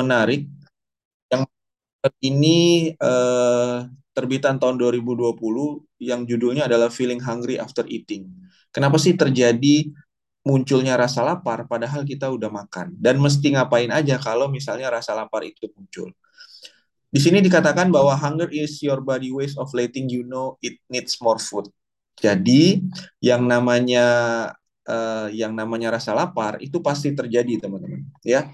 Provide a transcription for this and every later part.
menarik yang ini uh, terbitan tahun 2020 yang judulnya adalah Feeling Hungry After Eating. Kenapa sih terjadi munculnya rasa lapar padahal kita udah makan dan mesti ngapain aja kalau misalnya rasa lapar itu muncul. Di sini dikatakan bahwa hunger is your body ways of letting you know it needs more food. Jadi yang namanya uh, yang namanya rasa lapar itu pasti terjadi teman-teman ya.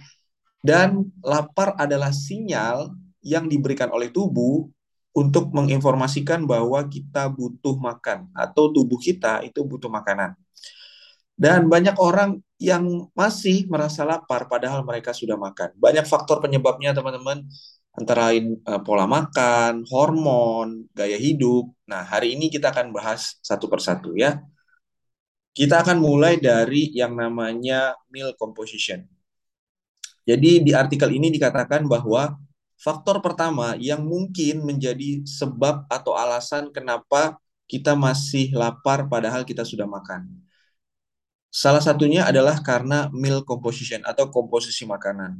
Dan lapar adalah sinyal yang diberikan oleh tubuh untuk menginformasikan bahwa kita butuh makan atau tubuh kita itu butuh makanan. Dan banyak orang yang masih merasa lapar padahal mereka sudah makan. Banyak faktor penyebabnya teman-teman, antara lain uh, pola makan, hormon, gaya hidup. Nah, hari ini kita akan bahas satu persatu ya. Kita akan mulai dari yang namanya meal composition. Jadi di artikel ini dikatakan bahwa faktor pertama yang mungkin menjadi sebab atau alasan kenapa kita masih lapar padahal kita sudah makan Salah satunya adalah karena meal composition atau komposisi makanan.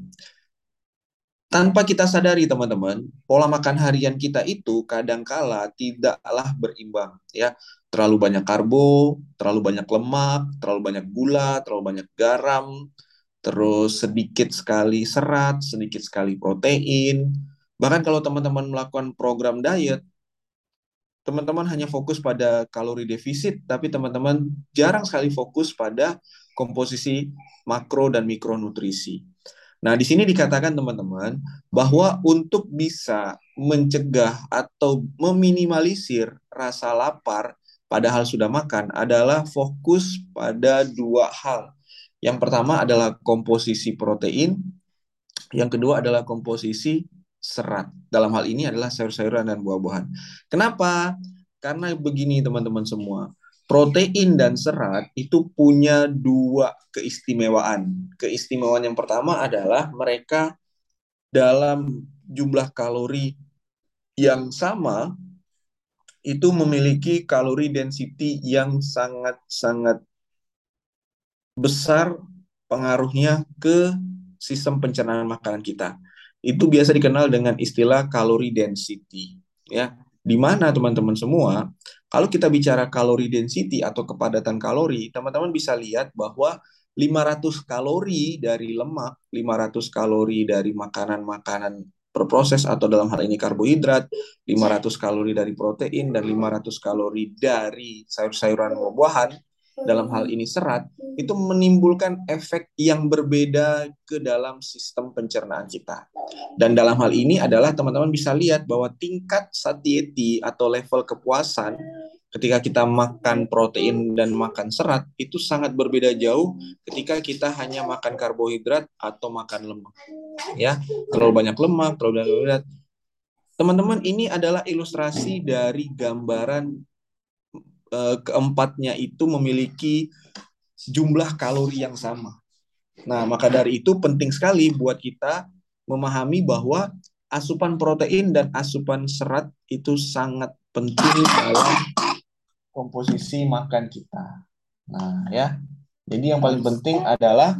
Tanpa kita sadari teman-teman, pola makan harian kita itu kadangkala tidaklah berimbang ya. Terlalu banyak karbo, terlalu banyak lemak, terlalu banyak gula, terlalu banyak garam, terus sedikit sekali serat, sedikit sekali protein. Bahkan kalau teman-teman melakukan program diet, teman-teman hanya fokus pada kalori defisit, tapi teman-teman jarang sekali fokus pada komposisi makro dan mikronutrisi. Nah, di sini dikatakan teman-teman bahwa untuk bisa mencegah atau meminimalisir rasa lapar padahal sudah makan adalah fokus pada dua hal. Yang pertama adalah komposisi protein, yang kedua adalah komposisi serat. Dalam hal ini adalah sayur-sayuran dan buah-buahan. Kenapa? Karena begini teman-teman semua. Protein dan serat itu punya dua keistimewaan. Keistimewaan yang pertama adalah mereka dalam jumlah kalori yang sama itu memiliki kalori density yang sangat-sangat besar pengaruhnya ke sistem pencernaan makanan kita. Itu biasa dikenal dengan istilah kalori density ya. Di mana teman-teman semua kalau kita bicara kalori density atau kepadatan kalori teman-teman bisa lihat bahwa 500 kalori dari lemak 500 kalori dari makanan-makanan berproses atau dalam hal ini karbohidrat, 500 kalori dari protein dan 500 kalori dari sayur-sayuran buah-buahan dalam hal ini serat itu menimbulkan efek yang berbeda ke dalam sistem pencernaan kita. Dan dalam hal ini adalah teman-teman bisa lihat bahwa tingkat satiety atau level kepuasan ketika kita makan protein dan makan serat itu sangat berbeda jauh ketika kita hanya makan karbohidrat atau makan lemak. Ya, terlalu banyak lemak, terlalu banyak karbohidrat. Teman-teman, ini adalah ilustrasi dari gambaran keempatnya itu memiliki jumlah kalori yang sama. Nah, maka dari itu penting sekali buat kita memahami bahwa asupan protein dan asupan serat itu sangat penting dalam komposisi makan kita. Nah, ya. Jadi yang paling penting adalah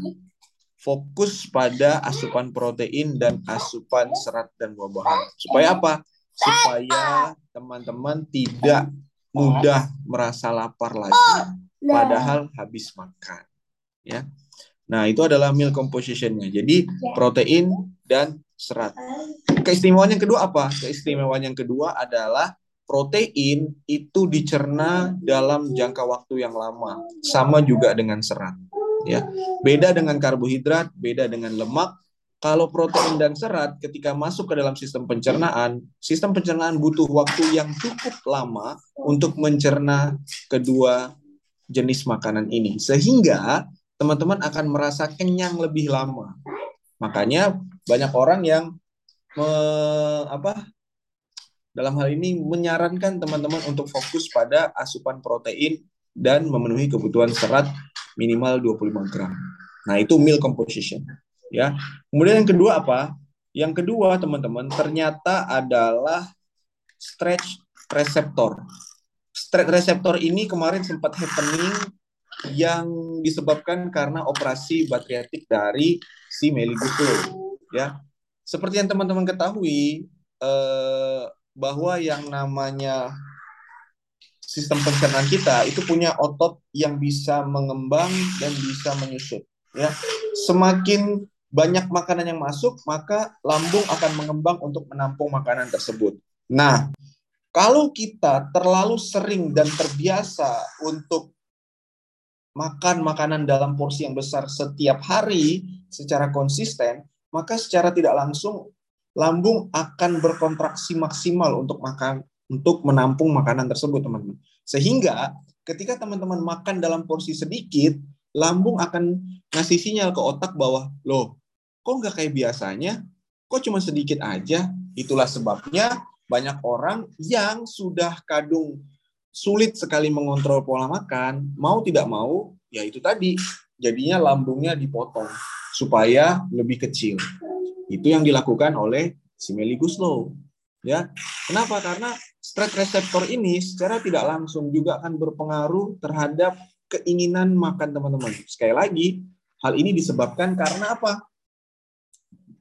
fokus pada asupan protein dan asupan serat dan buah-buahan. Supaya apa? Supaya teman-teman tidak mudah merasa lapar lagi oh, padahal habis makan ya. Nah itu adalah meal compositionnya. Jadi ya. protein dan serat. Keistimewaan yang kedua apa? Keistimewaan yang kedua adalah protein itu dicerna dalam jangka waktu yang lama sama juga dengan serat ya. Beda dengan karbohidrat beda dengan lemak kalau protein dan serat ketika masuk ke dalam sistem pencernaan, sistem pencernaan butuh waktu yang cukup lama untuk mencerna kedua jenis makanan ini. Sehingga teman-teman akan merasa kenyang lebih lama. Makanya banyak orang yang me, apa dalam hal ini menyarankan teman-teman untuk fokus pada asupan protein dan memenuhi kebutuhan serat minimal 25 gram. Nah, itu meal composition ya. Kemudian yang kedua apa? Yang kedua teman-teman ternyata adalah stretch receptor. Stretch receptor ini kemarin sempat happening yang disebabkan karena operasi batriatik dari si Meli Guslo ya. seperti yang teman-teman ketahui eh, bahwa yang namanya sistem pencernaan kita itu punya otot yang bisa mengembang dan bisa menyusut ya semakin banyak makanan yang masuk maka lambung akan mengembang untuk menampung makanan tersebut nah kalau kita terlalu sering dan terbiasa untuk makan makanan dalam porsi yang besar setiap hari secara konsisten maka secara tidak langsung lambung akan berkontraksi maksimal untuk makan untuk menampung makanan tersebut, teman-teman. Sehingga ketika teman-teman makan dalam porsi sedikit, lambung akan ngasih sinyal ke otak bahwa, loh, kok nggak kayak biasanya? Kok cuma sedikit aja? Itulah sebabnya banyak orang yang sudah kadung sulit sekali mengontrol pola makan, mau tidak mau, ya itu tadi, jadinya lambungnya dipotong supaya lebih kecil. Itu yang dilakukan oleh si Meli Guslow. Ya, kenapa? Karena stress reseptor ini secara tidak langsung juga akan berpengaruh terhadap keinginan makan teman-teman. Sekali lagi, hal ini disebabkan karena apa?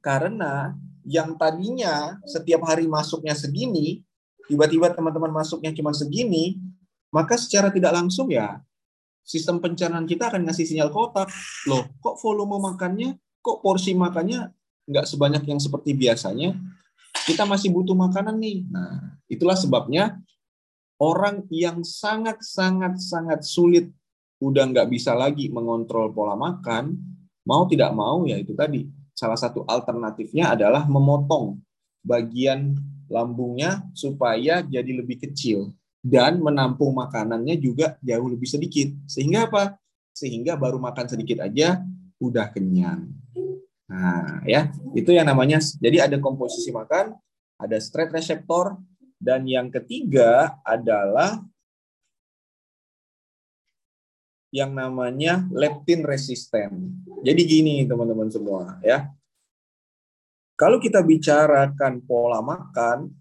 Karena yang tadinya setiap hari masuknya segini, tiba-tiba teman-teman masuknya cuma segini, maka secara tidak langsung ya sistem pencernaan kita akan ngasih sinyal ke otak, loh kok volume makannya, kok porsi makannya nggak sebanyak yang seperti biasanya, kita masih butuh makanan nih. Nah, itulah sebabnya orang yang sangat-sangat-sangat sulit udah nggak bisa lagi mengontrol pola makan, mau tidak mau ya itu tadi. Salah satu alternatifnya adalah memotong bagian lambungnya supaya jadi lebih kecil dan menampung makanannya juga jauh lebih sedikit. Sehingga apa? Sehingga baru makan sedikit aja udah kenyang. Nah, ya, itu yang namanya jadi ada komposisi makan, ada stress reseptor dan yang ketiga adalah yang namanya leptin resisten. Jadi gini teman-teman semua ya. Kalau kita bicarakan pola makan,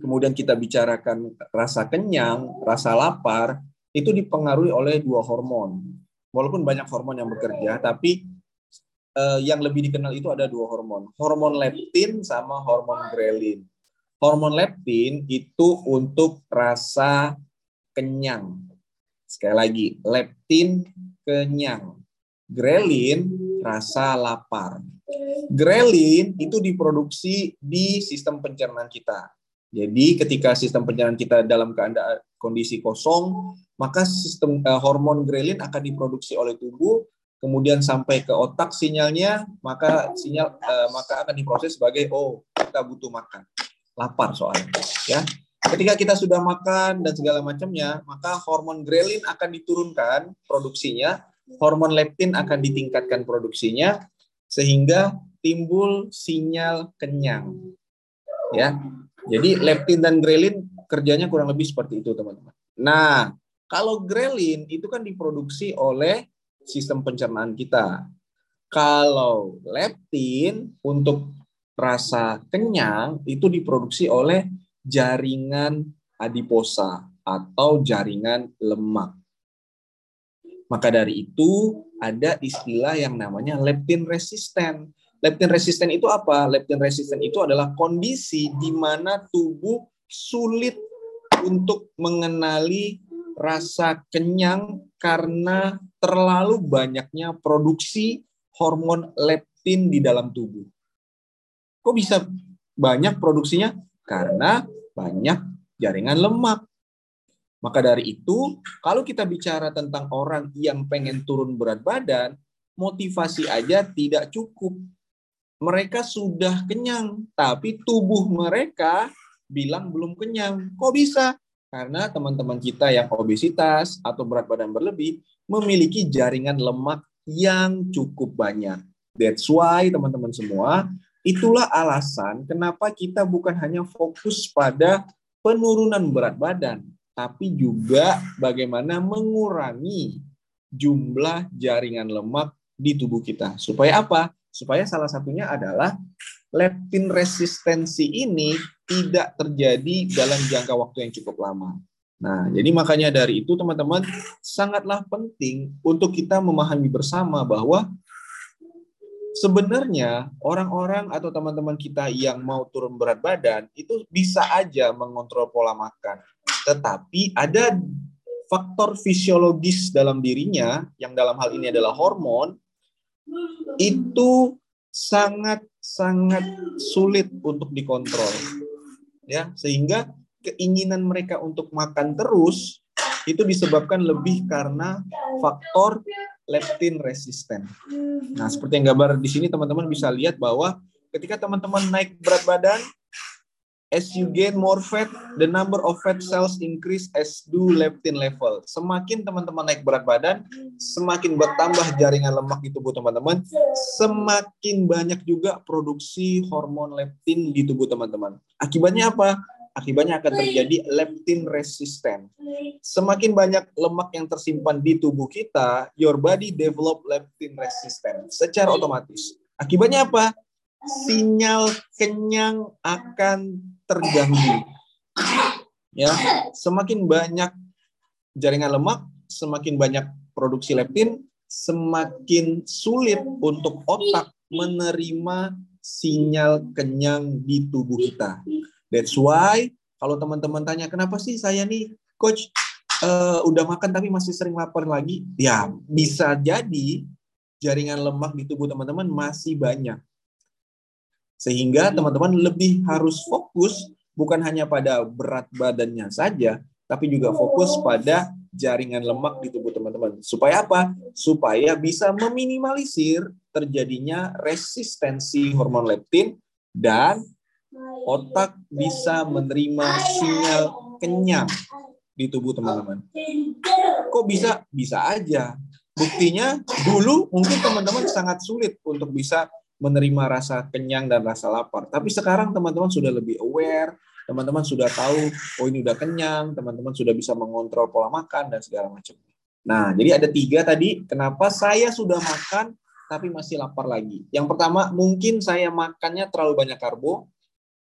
kemudian kita bicarakan rasa kenyang, rasa lapar, itu dipengaruhi oleh dua hormon. Walaupun banyak hormon yang bekerja, tapi uh, yang lebih dikenal itu ada dua hormon, hormon leptin sama hormon grelin. Hormon leptin itu untuk rasa kenyang. Sekali lagi, leptin kenyang. Grelin rasa lapar. Grelin itu diproduksi di sistem pencernaan kita. Jadi ketika sistem pencernaan kita dalam keadaan kondisi kosong, maka sistem uh, hormon grelin akan diproduksi oleh tubuh kemudian sampai ke otak sinyalnya, maka sinyal uh, maka akan diproses sebagai oh kita butuh makan, lapar soalnya, ya. Ketika kita sudah makan dan segala macamnya, maka hormon grelin akan diturunkan produksinya, hormon leptin akan ditingkatkan produksinya, sehingga timbul sinyal kenyang, ya. Jadi leptin dan grelin kerjanya kurang lebih seperti itu, teman-teman. Nah, kalau grelin itu kan diproduksi oleh sistem pencernaan kita. Kalau leptin untuk rasa kenyang itu diproduksi oleh jaringan adiposa atau jaringan lemak. Maka dari itu ada istilah yang namanya leptin resisten. Leptin resisten itu apa? Leptin resisten itu adalah kondisi di mana tubuh sulit untuk mengenali rasa kenyang karena terlalu banyaknya produksi hormon leptin di dalam tubuh. Kok bisa banyak produksinya? Karena banyak jaringan lemak. Maka dari itu, kalau kita bicara tentang orang yang pengen turun berat badan, motivasi aja tidak cukup. Mereka sudah kenyang, tapi tubuh mereka bilang belum kenyang. Kok bisa? Karena teman-teman kita yang obesitas atau berat badan berlebih memiliki jaringan lemak yang cukup banyak. That's why teman-teman semua, itulah alasan kenapa kita bukan hanya fokus pada penurunan berat badan, tapi juga bagaimana mengurangi jumlah jaringan lemak di tubuh kita. Supaya apa? Supaya salah satunya adalah leptin resistensi ini tidak terjadi dalam jangka waktu yang cukup lama. Nah, jadi makanya dari itu teman-teman sangatlah penting untuk kita memahami bersama bahwa sebenarnya orang-orang atau teman-teman kita yang mau turun berat badan itu bisa aja mengontrol pola makan. Tetapi ada faktor fisiologis dalam dirinya yang dalam hal ini adalah hormon itu sangat sangat sulit untuk dikontrol. Ya, sehingga keinginan mereka untuk makan terus itu disebabkan lebih karena faktor leptin resisten. Nah, seperti yang gambar di sini teman-teman bisa lihat bahwa ketika teman-teman naik berat badan, as you gain more fat, the number of fat cells increase as do leptin level. Semakin teman-teman naik berat badan, semakin bertambah jaringan lemak di tubuh teman-teman, semakin banyak juga produksi hormon leptin di tubuh teman-teman. Akibatnya apa? Akibatnya akan terjadi leptin resisten. Semakin banyak lemak yang tersimpan di tubuh kita, your body develop leptin resisten secara otomatis. Akibatnya apa? Sinyal kenyang akan terganggu. Ya, semakin banyak jaringan lemak, semakin banyak produksi leptin, semakin sulit untuk otak menerima sinyal kenyang di tubuh kita. That's why kalau teman-teman tanya kenapa sih saya nih coach uh, udah makan tapi masih sering lapar lagi? Ya bisa jadi jaringan lemak di tubuh teman-teman masih banyak. Sehingga teman-teman lebih harus fokus bukan hanya pada berat badannya saja, tapi juga fokus pada jaringan lemak di tubuh teman-teman. Supaya apa? Supaya bisa meminimalisir terjadinya resistensi hormon leptin dan otak bisa menerima sinyal kenyang di tubuh teman-teman. Kok bisa? Bisa aja. Buktinya dulu mungkin teman-teman sangat sulit untuk bisa menerima rasa kenyang dan rasa lapar. Tapi sekarang teman-teman sudah lebih aware, teman-teman sudah tahu, oh ini udah kenyang, teman-teman sudah bisa mengontrol pola makan dan segala macam. Nah, jadi ada tiga tadi, kenapa saya sudah makan tapi masih lapar lagi. Yang pertama, mungkin saya makannya terlalu banyak karbo,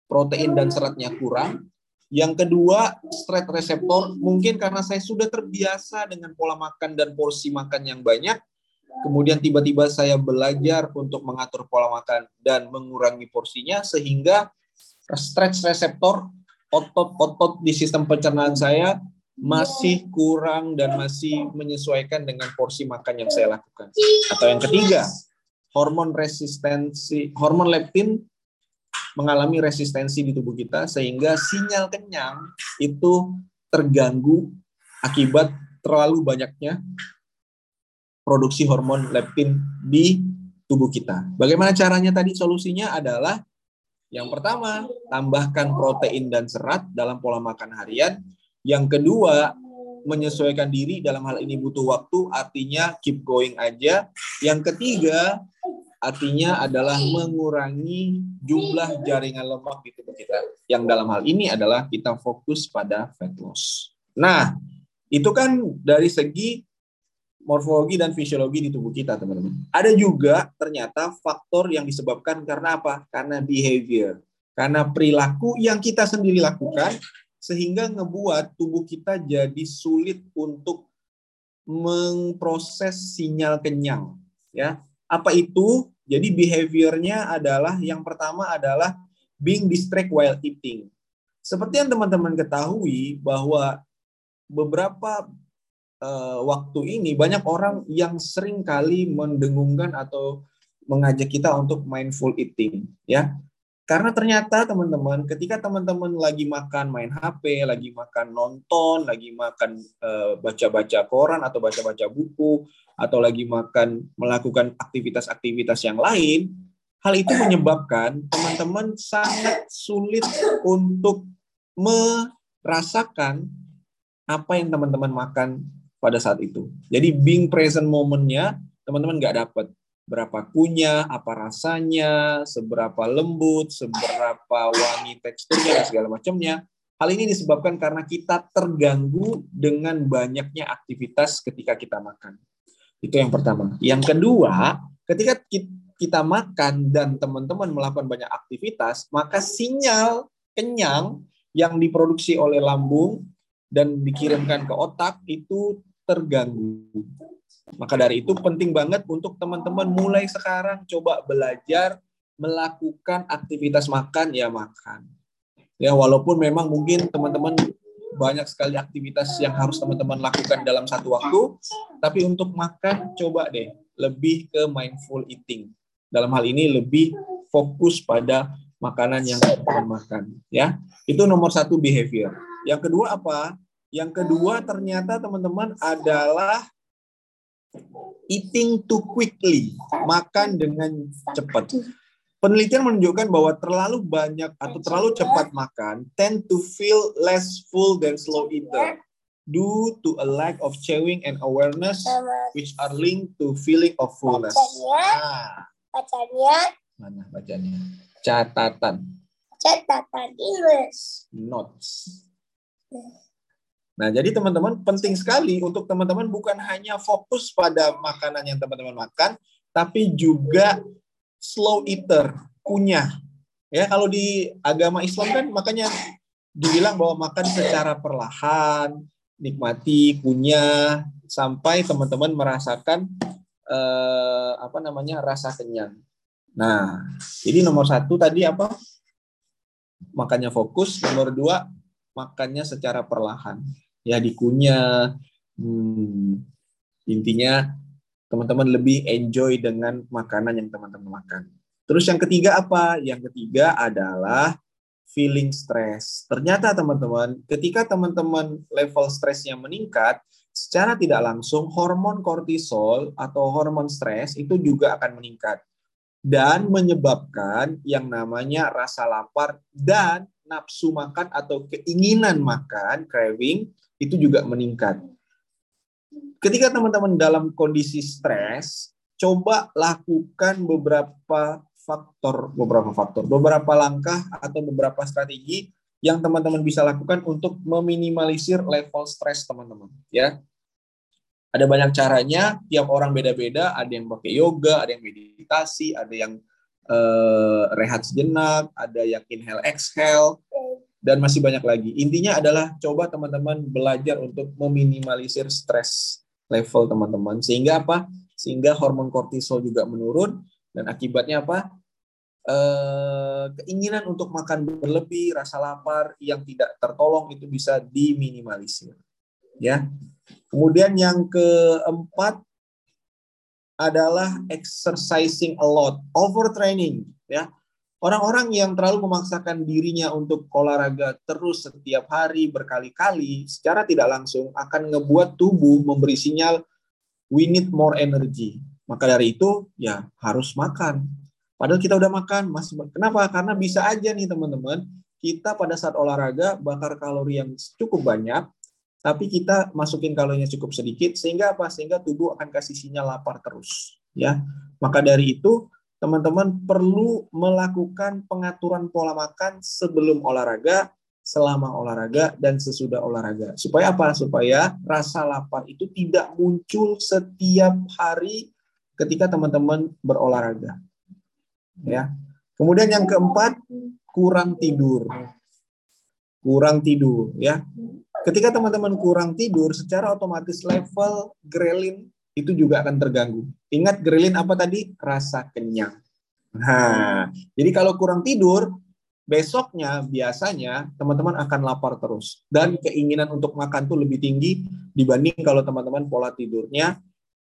protein dan seratnya kurang. Yang kedua, stress reseptor mungkin karena saya sudah terbiasa dengan pola makan dan porsi makan yang banyak, kemudian tiba-tiba saya belajar untuk mengatur pola makan dan mengurangi porsinya sehingga stress reseptor otot-otot di sistem pencernaan saya masih kurang dan masih menyesuaikan dengan porsi makan yang saya lakukan. Atau yang ketiga, hormon resistensi, hormon leptin mengalami resistensi di tubuh kita sehingga sinyal kenyang itu terganggu akibat terlalu banyaknya produksi hormon leptin di tubuh kita. Bagaimana caranya tadi solusinya adalah yang pertama, tambahkan protein dan serat dalam pola makan harian. Yang kedua, menyesuaikan diri dalam hal ini butuh waktu, artinya keep going aja. Yang ketiga, artinya adalah mengurangi jumlah jaringan lemak di tubuh kita. Yang dalam hal ini adalah kita fokus pada fat loss. Nah, itu kan dari segi morfologi dan fisiologi di tubuh kita, teman-teman. Ada juga ternyata faktor yang disebabkan karena apa? Karena behavior. Karena perilaku yang kita sendiri lakukan sehingga ngebuat tubuh kita jadi sulit untuk memproses sinyal kenyang, ya apa itu? Jadi behaviornya adalah yang pertama adalah being distract while eating. Seperti yang teman-teman ketahui bahwa beberapa uh, waktu ini banyak orang yang sering kali mendengungkan atau mengajak kita untuk mindful eating, ya. Karena ternyata teman-teman, ketika teman-teman lagi makan main HP, lagi makan nonton, lagi makan eh, baca-baca koran atau baca-baca buku, atau lagi makan melakukan aktivitas-aktivitas yang lain, hal itu menyebabkan teman-teman sangat sulit untuk merasakan apa yang teman-teman makan pada saat itu. Jadi being present momennya teman-teman nggak dapat berapa kunyah, apa rasanya, seberapa lembut, seberapa wangi teksturnya dan segala macamnya. Hal ini disebabkan karena kita terganggu dengan banyaknya aktivitas ketika kita makan. Itu yang pertama. Yang kedua, ketika kita makan dan teman-teman melakukan banyak aktivitas, maka sinyal kenyang yang diproduksi oleh lambung dan dikirimkan ke otak itu terganggu. Maka dari itu penting banget untuk teman-teman mulai sekarang coba belajar melakukan aktivitas makan ya makan. Ya walaupun memang mungkin teman-teman banyak sekali aktivitas yang harus teman-teman lakukan dalam satu waktu, tapi untuk makan coba deh lebih ke mindful eating. Dalam hal ini lebih fokus pada makanan yang teman-teman makan. Ya, itu nomor satu behavior. Yang kedua apa? Yang kedua ternyata teman-teman adalah eating too quickly, makan dengan cepat. Penelitian menunjukkan bahwa terlalu banyak atau terlalu cepat makan tend to feel less full than slow eater due to a lack of chewing and awareness which are linked to feeling of fullness. Nah, bacanya mana bacanya? Catatan. Catatan English. Notes. Nah, jadi teman-teman penting sekali untuk teman-teman bukan hanya fokus pada makanan yang teman-teman makan, tapi juga slow eater, kunyah. Ya, kalau di agama Islam kan makanya dibilang bahwa makan secara perlahan, nikmati, kunyah sampai teman-teman merasakan eh, apa namanya rasa kenyang. Nah, jadi nomor satu tadi apa? Makannya fokus. Nomor dua, makannya secara perlahan. Ya dikunyah. Hmm, intinya teman-teman lebih enjoy dengan makanan yang teman-teman makan. Terus yang ketiga apa? Yang ketiga adalah feeling stress. Ternyata teman-teman, ketika teman-teman level stresnya meningkat, secara tidak langsung hormon kortisol atau hormon stres itu juga akan meningkat dan menyebabkan yang namanya rasa lapar dan nafsu makan atau keinginan makan, craving itu juga meningkat ketika teman-teman dalam kondisi stres, coba lakukan beberapa faktor, beberapa faktor, beberapa langkah atau beberapa strategi yang teman-teman bisa lakukan untuk meminimalisir level stres teman-teman, ya. Ada banyak caranya, tiap orang beda-beda, ada yang pakai yoga, ada yang meditasi, ada yang uh, rehat sejenak, ada yang inhale exhale, dan masih banyak lagi. Intinya adalah coba teman-teman belajar untuk meminimalisir stres level teman-teman. Sehingga apa? Sehingga hormon kortisol juga menurun dan akibatnya apa? Eh, keinginan untuk makan berlebih, rasa lapar yang tidak tertolong itu bisa diminimalisir. Ya. Kemudian yang keempat adalah exercising a lot, overtraining, ya. Orang-orang yang terlalu memaksakan dirinya untuk olahraga terus setiap hari berkali-kali secara tidak langsung akan ngebuat tubuh memberi sinyal we need more energy. Maka dari itu ya harus makan. Padahal kita udah makan, masih kenapa? Karena bisa aja nih teman-teman, kita pada saat olahraga bakar kalori yang cukup banyak, tapi kita masukin kalorinya cukup sedikit sehingga apa? Sehingga tubuh akan kasih sinyal lapar terus, ya. Maka dari itu teman-teman perlu melakukan pengaturan pola makan sebelum olahraga, selama olahraga, dan sesudah olahraga. Supaya apa? Supaya rasa lapar itu tidak muncul setiap hari ketika teman-teman berolahraga. Ya. Kemudian yang keempat, kurang tidur. Kurang tidur, ya. Ketika teman-teman kurang tidur, secara otomatis level grelin itu juga akan terganggu. Ingat grelin apa tadi? Rasa kenyang. Nah, jadi kalau kurang tidur, besoknya biasanya teman-teman akan lapar terus. Dan keinginan untuk makan tuh lebih tinggi dibanding kalau teman-teman pola tidurnya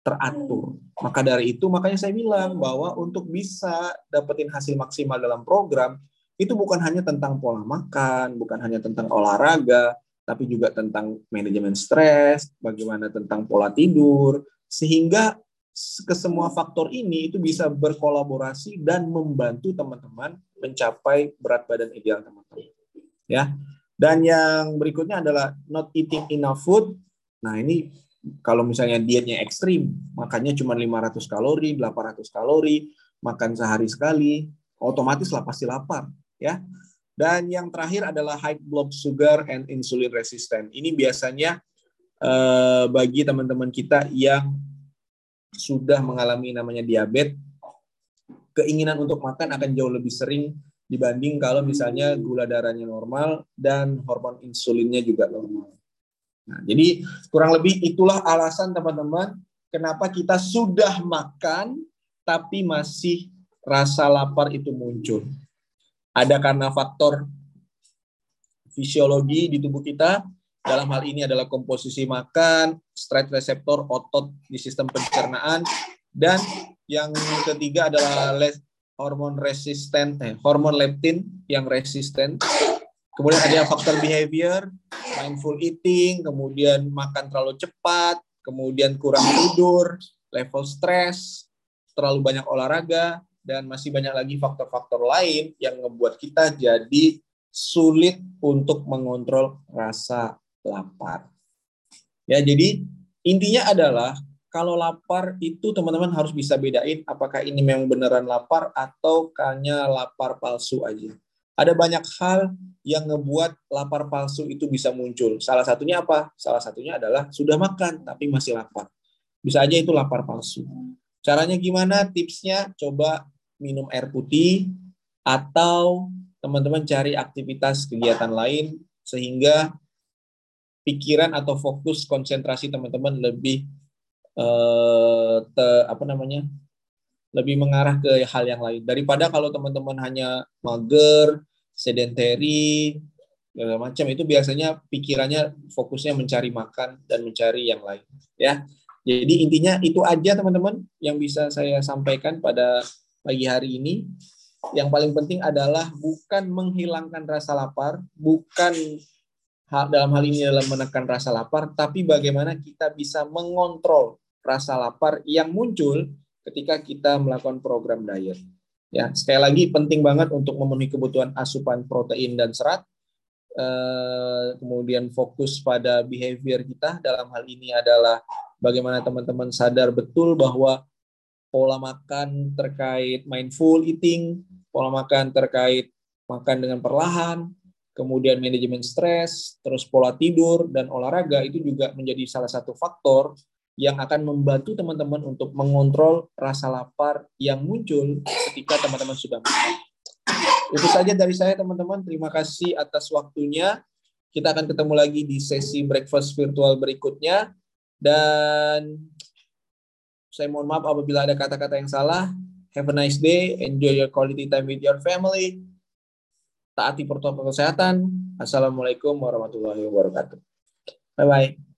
teratur. Maka dari itu, makanya saya bilang bahwa untuk bisa dapetin hasil maksimal dalam program, itu bukan hanya tentang pola makan, bukan hanya tentang olahraga, tapi juga tentang manajemen stres, bagaimana tentang pola tidur, sehingga ke semua faktor ini itu bisa berkolaborasi dan membantu teman-teman mencapai berat badan ideal teman-teman. Ya. Dan yang berikutnya adalah not eating enough food. Nah, ini kalau misalnya dietnya ekstrim, makannya cuma 500 kalori, 800 kalori, makan sehari sekali, otomatis lah pasti lapar, ya. Dan yang terakhir adalah high blood sugar and insulin resistant. Ini biasanya eh, bagi teman-teman kita yang sudah mengalami namanya diabetes, keinginan untuk makan akan jauh lebih sering dibanding kalau misalnya gula darahnya normal dan hormon insulinnya juga normal. Nah, jadi kurang lebih itulah alasan teman-teman kenapa kita sudah makan tapi masih rasa lapar itu muncul. Ada karena faktor fisiologi di tubuh kita, dalam hal ini adalah komposisi makan, stress reseptor otot di sistem pencernaan, dan yang ketiga adalah hormon resisten, eh, hormon leptin yang resisten. Kemudian ada faktor behavior, mindful eating, kemudian makan terlalu cepat, kemudian kurang tidur, level stres, terlalu banyak olahraga, dan masih banyak lagi faktor-faktor lain yang membuat kita jadi sulit untuk mengontrol rasa lapar. Ya, jadi intinya adalah kalau lapar itu teman-teman harus bisa bedain apakah ini memang beneran lapar atau hanya lapar palsu aja. Ada banyak hal yang ngebuat lapar palsu itu bisa muncul. Salah satunya apa? Salah satunya adalah sudah makan tapi masih lapar. Bisa aja itu lapar palsu. Caranya gimana? Tipsnya coba minum air putih atau teman-teman cari aktivitas kegiatan lain sehingga pikiran atau fokus konsentrasi teman-teman lebih eh, te, apa namanya lebih mengarah ke hal yang lain daripada kalau teman-teman hanya mager, sedentary, segala macam itu biasanya pikirannya fokusnya mencari makan dan mencari yang lain ya. Jadi intinya itu aja teman-teman yang bisa saya sampaikan pada pagi hari ini. Yang paling penting adalah bukan menghilangkan rasa lapar, bukan dalam hal ini adalah menekan rasa lapar, tapi bagaimana kita bisa mengontrol rasa lapar yang muncul ketika kita melakukan program diet. Ya, sekali lagi penting banget untuk memenuhi kebutuhan asupan protein dan serat. Eh, kemudian fokus pada behavior kita dalam hal ini adalah bagaimana teman-teman sadar betul bahwa pola makan terkait mindful eating, pola makan terkait makan dengan perlahan, kemudian manajemen stres, terus pola tidur dan olahraga itu juga menjadi salah satu faktor yang akan membantu teman-teman untuk mengontrol rasa lapar yang muncul ketika teman-teman sudah makan. Itu saja dari saya teman-teman. Terima kasih atas waktunya. Kita akan ketemu lagi di sesi breakfast virtual berikutnya. Dan saya mohon maaf apabila ada kata-kata yang salah. Have a nice day. Enjoy your quality time with your family taati protokol kesehatan. Assalamualaikum warahmatullahi wabarakatuh. Bye bye.